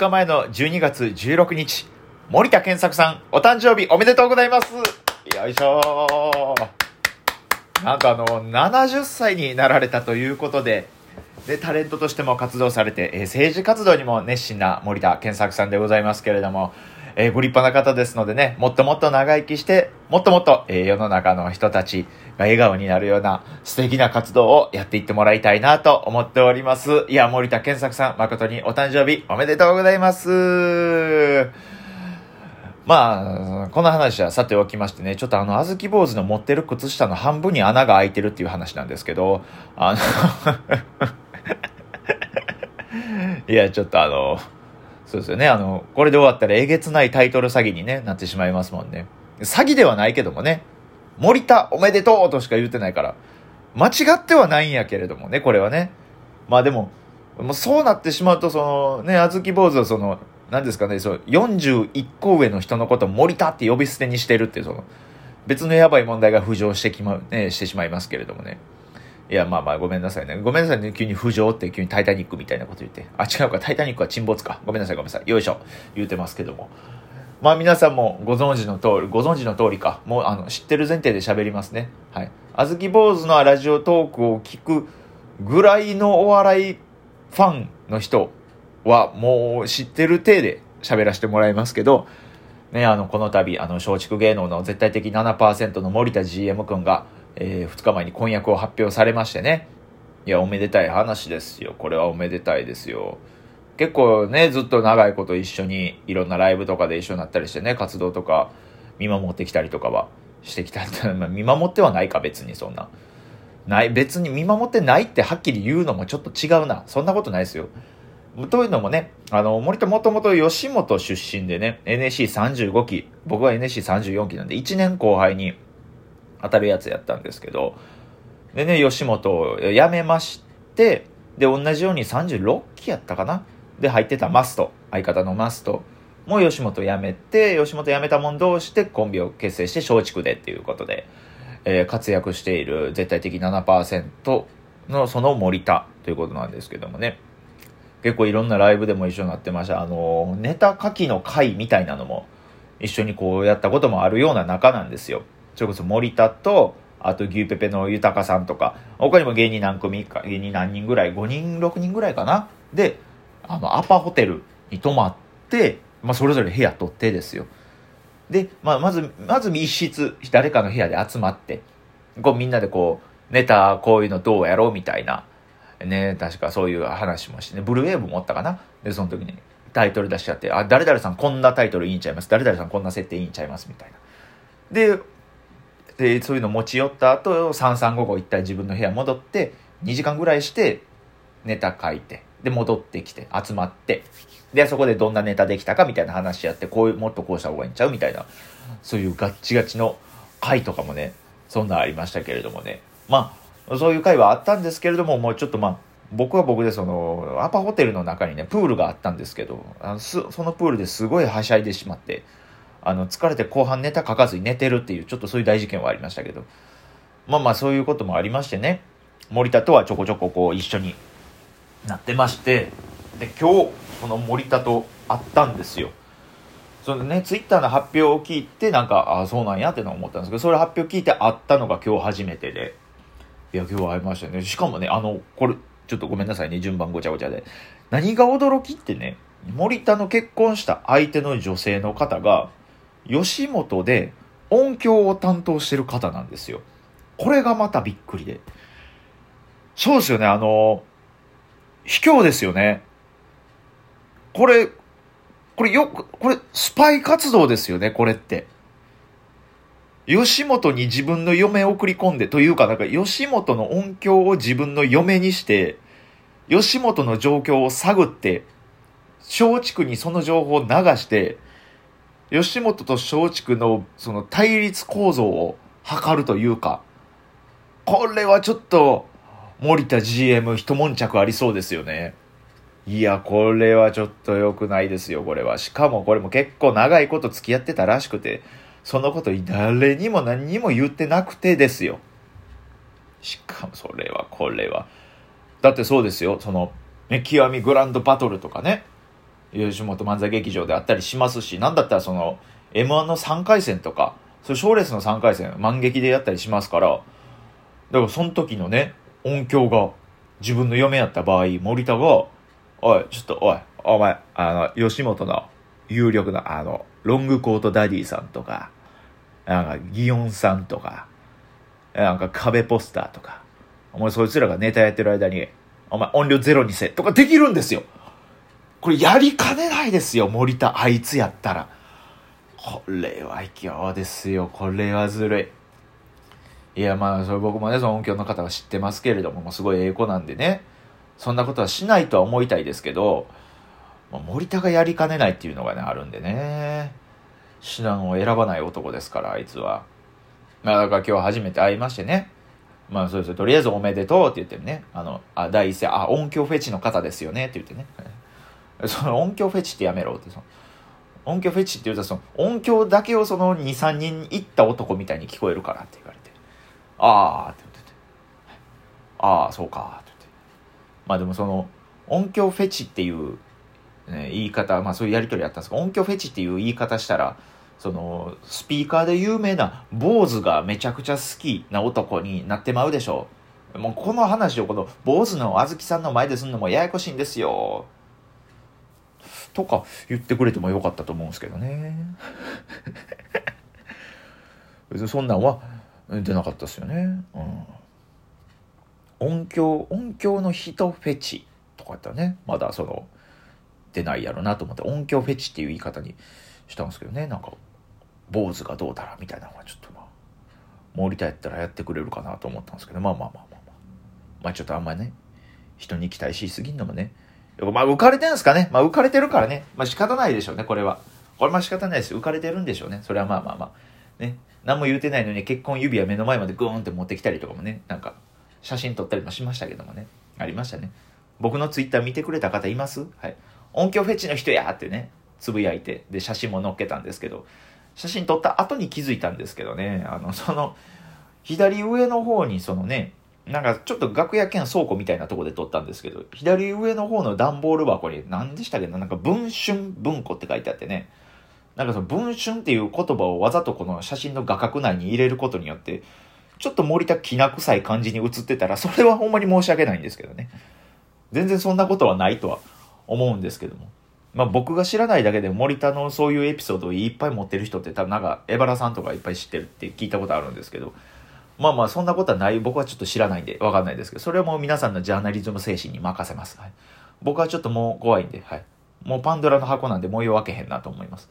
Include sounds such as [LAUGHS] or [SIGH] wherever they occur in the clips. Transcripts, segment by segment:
日前の12月16日、森田健作さん、お誕生日おめでとうございます。よいしょ。なんとあの、70歳になられたということで、で、タレントとしても活動されて、えー政治活動にも熱心な森田健作さんでございますけれども、えーご立派な方ですのでね、もっともっと長生きして、もっともっと、えー世の中の人たちが笑顔になるような素敵な活動をやっていってもらいたいなと思っております。いや、森田健作さん、誠にお誕生日おめでとうございます。まあ、この話はさておきましてね、ちょっとあの、あずき坊主の持ってる靴下の半分に穴が開いてるっていう話なんですけど、あの、[LAUGHS] いや、ちょっとあの、そうですよね、あの、これで終わったらえげつないタイトル詐欺に、ね、なってしまいますもんね。詐欺ではないけどもね、森田おめでとうとしか言ってないから、間違ってはないんやけれどもね、これはね。まあでも、もうそうなってしまうと、そのね、あずき坊主はその、何ですかね、そう、41個上の人のことを森田って呼び捨てにしてるっていう、その、別のやばい問題が浮上してきま、ね、してしまいますけれどもね。いや、まあまあ、ごめんなさいね。ごめんなさいね。急に浮上って急にタイタニックみたいなこと言って。あ、違うか。タイタニックは沈没か。ごめんなさい、ごめんなさい。よいしょ。言うてますけども。まあ皆さんもご存知の通り、ご存知の通りか。もう、あの、知ってる前提で喋りますね。はい。あずき坊主のラジオトークを聞くぐらいのお笑いファンの人はもう知ってる体で喋らせてもらいますけど、ね、あの、この度、あの、松竹芸能の絶対的7%の森田 GM 君が、え2日前に婚約を発表されましてね。いや、おめでたい話ですよ。これはおめでたいですよ。結構ね、ずっと長いこと一緒に、いろんなライブとかで一緒になったりしてね、活動とか見守ってきたりとかはしてきた。[LAUGHS] まあ見守ってはないか、別にそんな。ない、別に見守ってないってはっきり言うのもちょっと違うな。そんなことないですよ。というのもね、あの、森田もともと吉本出身でね、NSC35 期、僕は NSC34 期なんで、1年後輩に当たるやつやったんですけど、でね、吉本を辞めまして、で、同じように36期やったかなで、入ってたマスト、相方のマストも吉本辞めて、吉本辞めたもん同士でコンビを結成して松竹でっていうことで、えー活躍している絶対的7%のその森田ということなんですけどもね。結構いろんなライブでも一緒になってました。あの、ネタ書きの会みたいなのも一緒にこうやったこともあるような仲なんですよ。それこそ森田と、あと牛ペペの豊さんとか、他にも芸人何組か、芸人何人ぐらい、5人、6人ぐらいかな？で、あの、アパホテルに泊まって、まあ、それぞれ部屋取ってですよ。で、まあ、まず、まず密室、誰かの部屋で集まって、こうみんなでこう、ネタこういうのどうやろうみたいな、ね、確かそういう話もしてね、ブルーウェーブ持ったかな。で、その時にタイトル出しちゃって、あ、誰々さんこんなタイトルいいんちゃいます？誰々さんこんな設定いいんちゃいます？みたいな。で、で、そういうの持ち寄った後、3355一体自分の部屋戻って、2時間ぐらいして、ネタ書いて、で、戻ってきて、集まって、で、そこでどんなネタできたかみたいな話やって、こういう、もっとこうした方がいいんちゃうみたいな、そういうガッチガチの回とかもね、そんなんありましたけれどもね。まあ、そういう回はあったんですけれども、もうちょっとまあ、僕は僕でその、アパホテルの中にね、プールがあったんですけど、あのそのプールですごいはしゃいでしまって、あの、疲れて後半ネタ書かずに寝てるっていう、ちょっとそういう大事件はありましたけど、まあまあそういうこともありましてね、森田とはちょこちょここう一緒になってまして、で、今日、この森田と会ったんですよ。そのね、ツイッターの発表を聞いて、なんか、ああ、そうなんやってのは思ったんですけど、それ発表聞いて会ったのが今日初めてで、いや、今日会いましたね。しかもね、あの、これ、ちょっとごめんなさいね、順番ごちゃごちゃで。何が驚きってね、森田の結婚した相手の女性の方が、吉本で音響を担当してる方なんですよ。これがまたびっくりで。そうですよね、あの、卑怯ですよね。これ、これよく、これスパイ活動ですよね、これって。吉本に自分の嫁を送り込んで、というか、なんか吉本の音響を自分の嫁にして、吉本の状況を探って、松竹にその情報を流して、吉本と松竹のその対立構造を図るというか、これはちょっと森田 GM 一悶着ありそうですよね。いや、これはちょっと良くないですよ、これは。しかもこれも結構長いこと付き合ってたらしくて、そのこと誰にも何にも言ってなくてですよ。しかもそれは、これは。だってそうですよ、その、ね、極みグランドバトルとかね。吉本漫才劇場であったりしますし、なんだったらその、M1 の3回戦とか、それ賞レースの3回戦、満劇でやったりしますから、だからその時のね、音響が自分の嫁やった場合、森田が、おい、ちょっと、おい、お前、あの、吉本の有力な、あの、ロングコートダディさんとか、なんか、ギオンさんとか、なんか壁ポスターとか、お前そいつらがネタやってる間に、お前音量ゼロにせ、とかできるんですよ。これやりかねないですよ、森田、あいつやったら。これは卑怯ですよ、これはずるい。いや、まあ、それ僕もね、その音響の方は知ってますけれども、もうすごいええ子なんでね、そんなことはしないとは思いたいですけど、まあ、森田がやりかねないっていうのがね、あるんでね。手段を選ばない男ですから、あいつは。まあ、だから今日初めて会いましてね。まあ、そうですとりあえずおめでとうって言ってね。あの、あ、第一声、あ、音響フェチの方ですよねって言ってね。[LAUGHS] その音響フェチってやめろって。その音響フェチって言うと、その音響だけをその2、3人行った男みたいに聞こえるからって言われて。ああって言ってて。ああ、そうかって言って。まあでもその音響フェチっていう、ね、言い方、まあそういうやりとりあったんですけど、音響フェチっていう言い方したら、そのスピーカーで有名な坊主がめちゃくちゃ好きな男になってまうでしょう。もうこの話をこの坊主のあずきさんの前ですんのもややこしいんですよ。とか言ってくれてもよかったと思うんですけどね。別にそんなんは出なかったですよね。うん。音響、音響の人フェチとかやったらね、まだその、出ないやろなと思って、音響フェチっていう言い方にしたんですけどね、なんか、坊主がどうだらみたいなのがちょっとまあ、森田やったらやってくれるかなと思ったんですけど、まあまあまあまあまあ。まあちょっとあんまりね、人に期待しすぎんのもね、まあ浮かれてるんですかね。まあ浮かれてるからね。まあ仕方ないでしょうね、これは。これまあ仕方ないです。浮かれてるんでしょうね。それはまあまあまあ。ね。何も言うてないのに結婚指輪目の前までグーンって持ってきたりとかもね、なんか写真撮ったりもしましたけどもね。ありましたね。僕のツイッター見てくれた方います？はい。音響フェチの人やってね、つぶやいて、で、写真も載っけたんですけど、写真撮った後に気づいたんですけどね、あの、[LAUGHS] その、左上の方にそのね、なんかちょっと楽屋兼倉庫みたいなとこで撮ったんですけど、左上の方の段ボール箱に何でしたっけななんか文春文庫って書いてあってね、なんかその文春っていう言葉をわざとこの写真の画角内に入れることによって、ちょっと森田きな臭い感じに映ってたら、それはほんまに申し訳ないんですけどね。全然そんなことはないとは思うんですけども。まあ僕が知らないだけで森田のそういうエピソードをいっぱい持ってる人って多分なんか、エバラさんとかいっぱい知ってるって聞いたことあるんですけど、まあまあそんなことはない。僕はちょっと知らないんでわかんないですけどそれはもう皆さんのジャーナリズム精神に任せます、はい、僕はちょっともう怖いんで、はい、もうパンドラの箱なんで模様分けへんなと思います。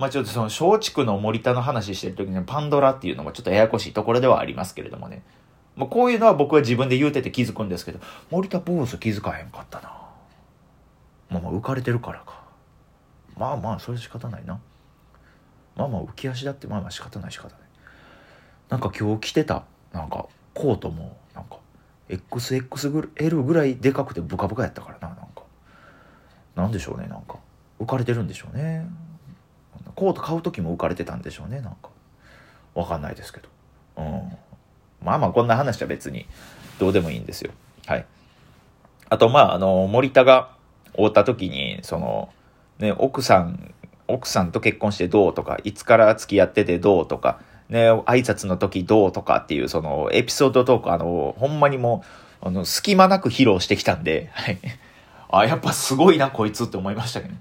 まあちょっとその松竹の森田の話してる時にパンドラっていうのもちょっとややこしいところではありますけれどもね。まあ、こういうのは僕は自分で言うてて気づくんですけど森田坊主気づかへんかったな。まあまあ浮かれてるからか。まあまあそれ仕方ないな。まあまあ浮き足だってまあまあ仕方ない仕方ない。なんか今日着てたなんかコートもなんか XXL ぐらいでかくてブカブカやったからななんか。なんでしょうねなんか。浮かれてるんでしょうね。コート買う時も浮かれてたんでしょうねなんか。わかんないですけど。うん。まあまあこんな話は別にどうでもいいんですよ。はい。あとまああの森田が会った時にそのね奥さん奥さんと結婚してどうとかいつから付き合っててどうとかね、挨拶の時どうとかっていう、その、エピソードトーク、あの、ほんまにもう、あの、隙間なく披露してきたんで、はい。あ、やっぱすごいな、こいつって思いましたけど、ね、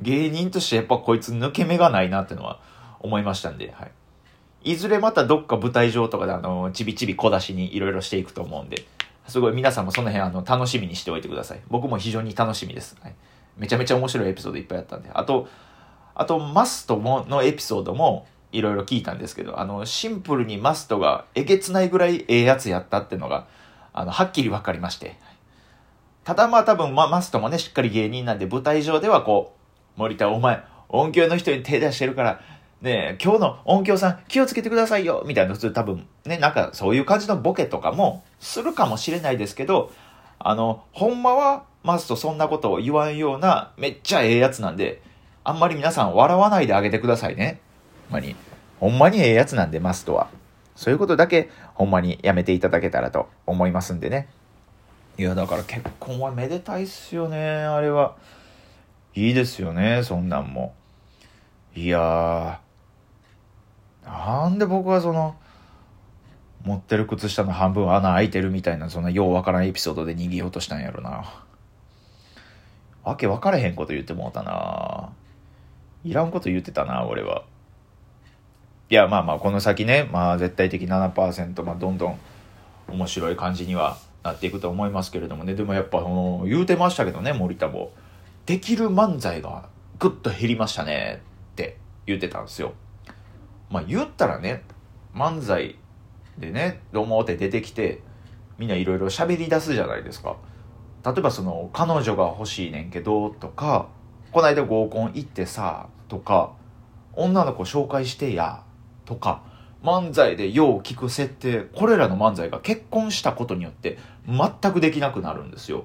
芸人としてやっぱこいつ抜け目がないなってのは思いましたんで、はい。いずれまたどっか舞台上とかであの、ちびちび小出しにいろいろしていくと思うんで、すごい皆さんもその辺あの、楽しみにしておいてください。僕も非常に楽しみです。はい。めちゃめちゃ面白いエピソードいっぱいあったんで。あと、あと、マストものエピソードも、いろいろ聞いたんですけど、あの、シンプルにマストがえげつないぐらいええやつやったってのが、あの、はっきり分かりまして。ただまあ多分、まあ、マストもね、しっかり芸人なんで、舞台上ではこう、森田お前、音響の人に手出してるから、ね今日の音響さん気をつけてくださいよみたいな普通多分、ね、なんかそういう感じのボケとかもするかもしれないですけど、あの、ほんまはマストそんなことを言わんようなめっちゃええやつなんで、あんまり皆さん笑わないであげてくださいね。ほんまに。ほんまにええやつなんで、マストは。そういうことだけ、ほんまにやめていただけたらと思いますんでね。いや、だから結婚はめでたいっすよね、あれは。いいですよね、そんなんも。いやー、なんで僕はその、持ってる靴下の半分穴開いてるみたいな、そんなようわからんエピソードで逃げようとしたんやろな。わけ分からへんこと言ってもうたな。いらんこと言ってたな、俺は。いや、まあまあ、この先ね、まあ、絶対的7%、まあ、どんどん面白い感じにはなっていくと思いますけれどもね。でもやっぱ、言うてましたけどね、森田も。できる漫才がぐっと減りましたねって言ってたんですよ。まあ、言ったらね、漫才でね、どうもって出てきて、みんないろいろ喋り出すじゃないですか。例えばその、彼女が欲しいねんけど、とか、こないだ合コン行ってさ、とか、女の子紹介してや、とか、漫才でよう聞く設定、これらの漫才が結婚したことによって全くできなくなるんですよ。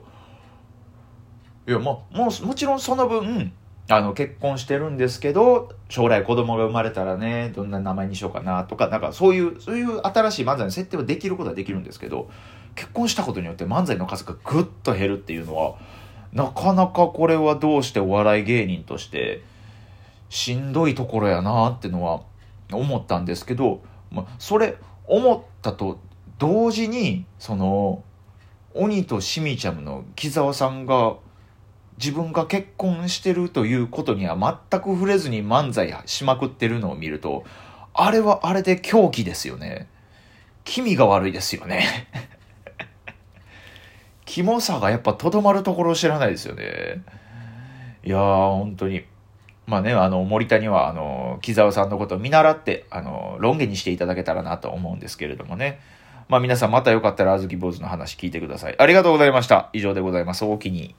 いや、もう、も、もちろんその分、あの、結婚してるんですけど、将来子供が生まれたらね、どんな名前にしようかなとか、なんかそういう、そういう新しい漫才の設定はできることはできるんですけど、結婚したことによって漫才の数がぐっと減るっていうのは、なかなかこれはどうしてお笑い芸人としてしんどいところやなってのは思ったんですけど、まあ、それ思ったと同時にその鬼としみちゃむの木澤さんが自分が結婚してるということには全く触れずに漫才しまくってるのを見るとあれはあれで狂気ですよね気味が悪いですよね [LAUGHS] キモさがやっぱとどまるところを知らないですよねいやー本当にまあね、あの、森田には、あの、木沢さんのことを見習って、あの、論議にしていただけたらなと思うんですけれどもね。まあ皆さんまたよかったらあずき坊主の話聞いてください。ありがとうございました。以上でございます。おおきに。